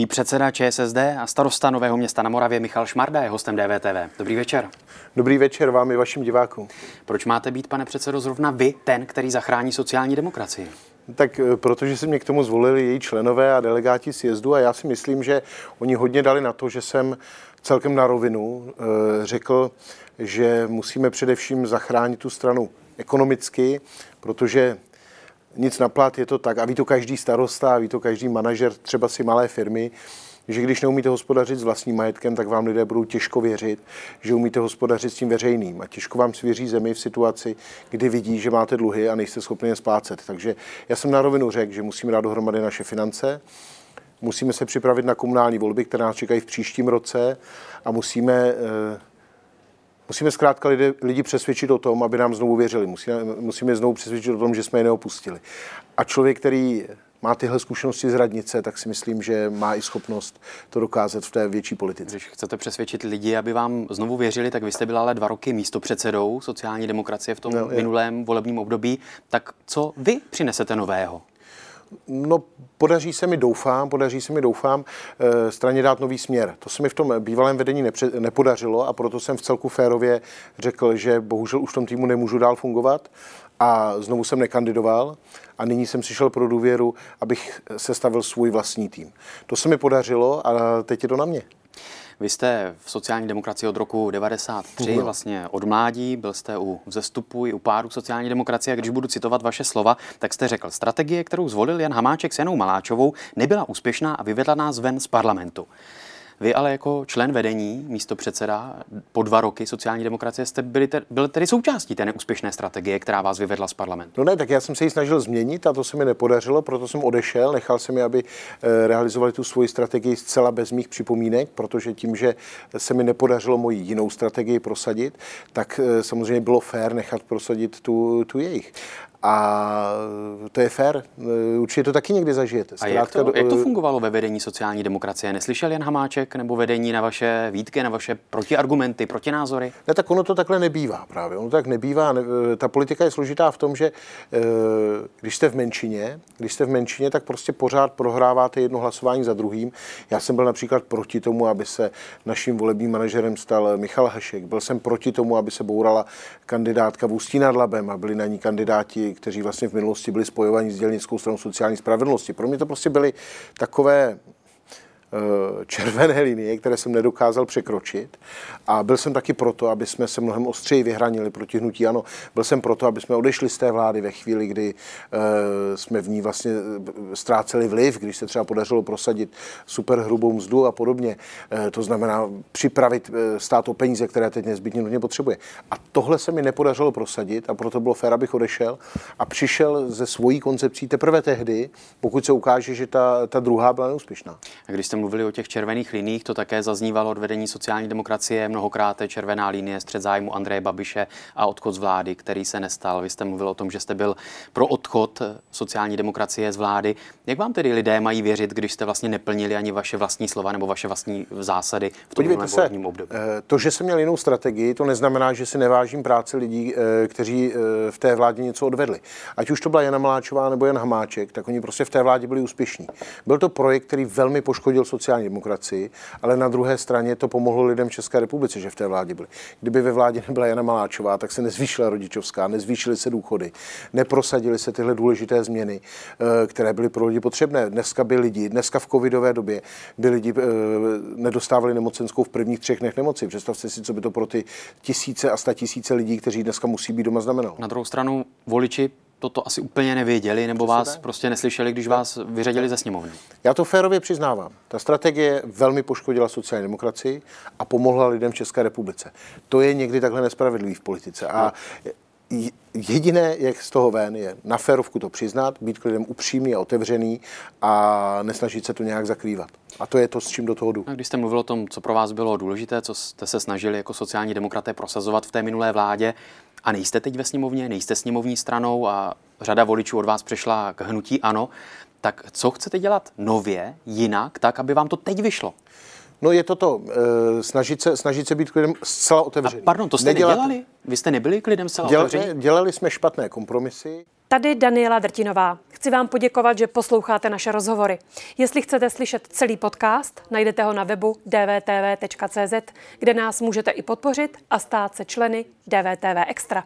Nový předseda ČSSD a starosta Nového města na Moravě Michal Šmarda je hostem DVTV. Dobrý večer. Dobrý večer vám i vašim divákům. Proč máte být, pane předsedo, zrovna vy ten, který zachrání sociální demokracii? Tak eh, protože se mě k tomu zvolili její členové a delegáti sjezdu a já si myslím, že oni hodně dali na to, že jsem celkem na rovinu eh, řekl, že musíme především zachránit tu stranu ekonomicky, protože nic na plat je to tak, a ví to každý starosta, ví to každý manažer třeba si malé firmy, že když neumíte hospodařit s vlastním majetkem, tak vám lidé budou těžko věřit, že umíte hospodařit s tím veřejným. A těžko vám svěří zemi v situaci, kdy vidí, že máte dluhy a nejste schopni je splácet. Takže já jsem na rovinu řekl, že musíme dát dohromady naše finance, musíme se připravit na komunální volby, které nás čekají v příštím roce a musíme eh, Musíme zkrátka lidi, lidi přesvědčit o tom, aby nám znovu věřili. Musíme, musíme znovu přesvědčit o tom, že jsme je neopustili. A člověk, který má tyhle zkušenosti z radnice, tak si myslím, že má i schopnost to dokázat v té větší politice. Když chcete přesvědčit lidi, aby vám znovu věřili, tak vy jste byla ale dva roky místopředsedou sociální demokracie v tom no, minulém volebním období. Tak co vy přinesete nového? No, podaří se mi, doufám, podaří se mi, doufám, eh, straně dát nový směr. To se mi v tom bývalém vedení nepře- nepodařilo a proto jsem v celku férově řekl, že bohužel už v tom týmu nemůžu dál fungovat a znovu jsem nekandidoval a nyní jsem přišel pro důvěru, abych sestavil svůj vlastní tým. To se mi podařilo a teď je to na mě. Vy jste v sociální demokracii od roku 93, no. vlastně od mládí, byl jste u vzestupu i u páru sociální demokracie. A když budu citovat vaše slova, tak jste řekl, strategie, kterou zvolil Jan Hamáček s Janou Maláčovou, nebyla úspěšná a vyvedla nás ven z parlamentu. Vy ale jako člen vedení, místo předseda po dva roky sociální demokracie jste byli te, byli tedy součástí té neúspěšné strategie, která vás vyvedla z parlamentu. No ne, tak já jsem se ji snažil změnit a to se mi nepodařilo, proto jsem odešel, nechal jsem mi, aby eh, realizovali tu svoji strategii zcela bez mých připomínek, protože tím, že se mi nepodařilo moji jinou strategii prosadit, tak eh, samozřejmě bylo fér nechat prosadit tu, tu jejich. A to je fér. Určitě to taky někdy zažijete. Zkrátka, a jak to, jak to fungovalo ve vedení sociální demokracie? Neslyšel Jan Hamáček nebo vedení na vaše výtky, na vaše protiargumenty, protinázory? Ne, tak ono to takhle nebývá právě. Ono tak nebývá. Ta politika je složitá v tom, že eh, když jste v menšině, když jste v menšině, tak prostě pořád prohráváte jedno hlasování za druhým. Já jsem byl například proti tomu, aby se naším volebním manažerem stal Michal Hašek. Byl jsem proti tomu, aby se bourala kandidátka v Ústí nad Labem a byli na ní kandidáti kteří vlastně v minulosti byli spojovaní s dělnickou stranou sociální spravedlnosti. Pro mě to prostě byly takové červené linie, které jsem nedokázal překročit. A byl jsem taky proto, aby jsme se mnohem ostřeji vyhranili proti hnutí ano. Byl jsem proto, aby jsme odešli z té vlády ve chvíli, kdy uh, jsme v ní vlastně eh, ztráceli vliv, když se třeba podařilo prosadit super hrubou mzdu a podobně. To znamená připravit stát o peníze, které teď nezbytně nutně potřebuje. A tohle se mi nepodařilo prosadit a proto bylo fér, abych odešel a přišel ze svojí koncepcí teprve tehdy, pokud se ukáže, že ta, ta druhá byla neúspěšná. A když jste mluvili o těch červených liních, to také zaznívalo od vedení sociální demokracie mnohokrát. Červená linie, střed zájmu Andreje Babiše a odchod z vlády, který se nestal. Vy jste mluvil o tom, že jste byl pro odchod sociální demokracie z vlády. Jak vám tedy lidé mají věřit, když jste vlastně neplnili ani vaše vlastní slova nebo vaše vlastní zásady v tom se, období? Eh, to, že jsem měl jinou strategii, to neznamená, že si nevážím práci lidí, eh, kteří eh, v té vládě něco odvedli. Ať už to byla Jana Maláčová nebo Jan Hamáček, tak oni prostě v té vládě byli úspěšní. Byl to projekt, který velmi poškodil sociální demokracii, ale na druhé straně to pomohlo lidem České republice, že v té vládě byli. Kdyby ve vládě nebyla Jana Maláčová, tak se nezvýšila rodičovská, nezvýšily se důchody, neprosadily se tyhle důležité změny, eh, které byly pro lidi potřebné. Dneska by lidi, dneska v covidové době by lidi eh, nedostávali nemocenskou v prvních třech dnech nemoci. Představte si, co by to pro ty tisíce a sta tisíce lidí, kteří dneska musí být doma, znamenalo. Na druhou stranu voliči toto asi úplně nevěděli, nebo vás ne? prostě neslyšeli, když vás vyřadili ze sněmovny? Já to férově přiznávám. Ta strategie velmi poškodila sociální demokracii a pomohla lidem v České republice. To je někdy takhle nespravedlivý v politice. A jediné, jak z toho ven, je na férovku to přiznat, být k lidem upřímný a otevřený a nesnažit se to nějak zakrývat. A to je to, s čím do toho jdu. A když jste mluvil o tom, co pro vás bylo důležité, co jste se snažili jako sociální demokraté prosazovat v té minulé vládě, a nejste teď ve sněmovně, nejste sněmovní stranou a řada voličů od vás přešla k hnutí ano, tak co chcete dělat nově, jinak, tak, aby vám to teď vyšlo? No je to to, e, snažit, se, snažit se být klidem zcela otevřený. A pardon, to jste Nedělat... nedělali? Vy jste nebyli klidem zcela Děla, otevřený? Dělali jsme špatné kompromisy. Tady Daniela Drtinová. Chci vám poděkovat, že posloucháte naše rozhovory. Jestli chcete slyšet celý podcast, najdete ho na webu dvtv.cz, kde nás můžete i podpořit a stát se členy DVTV Extra.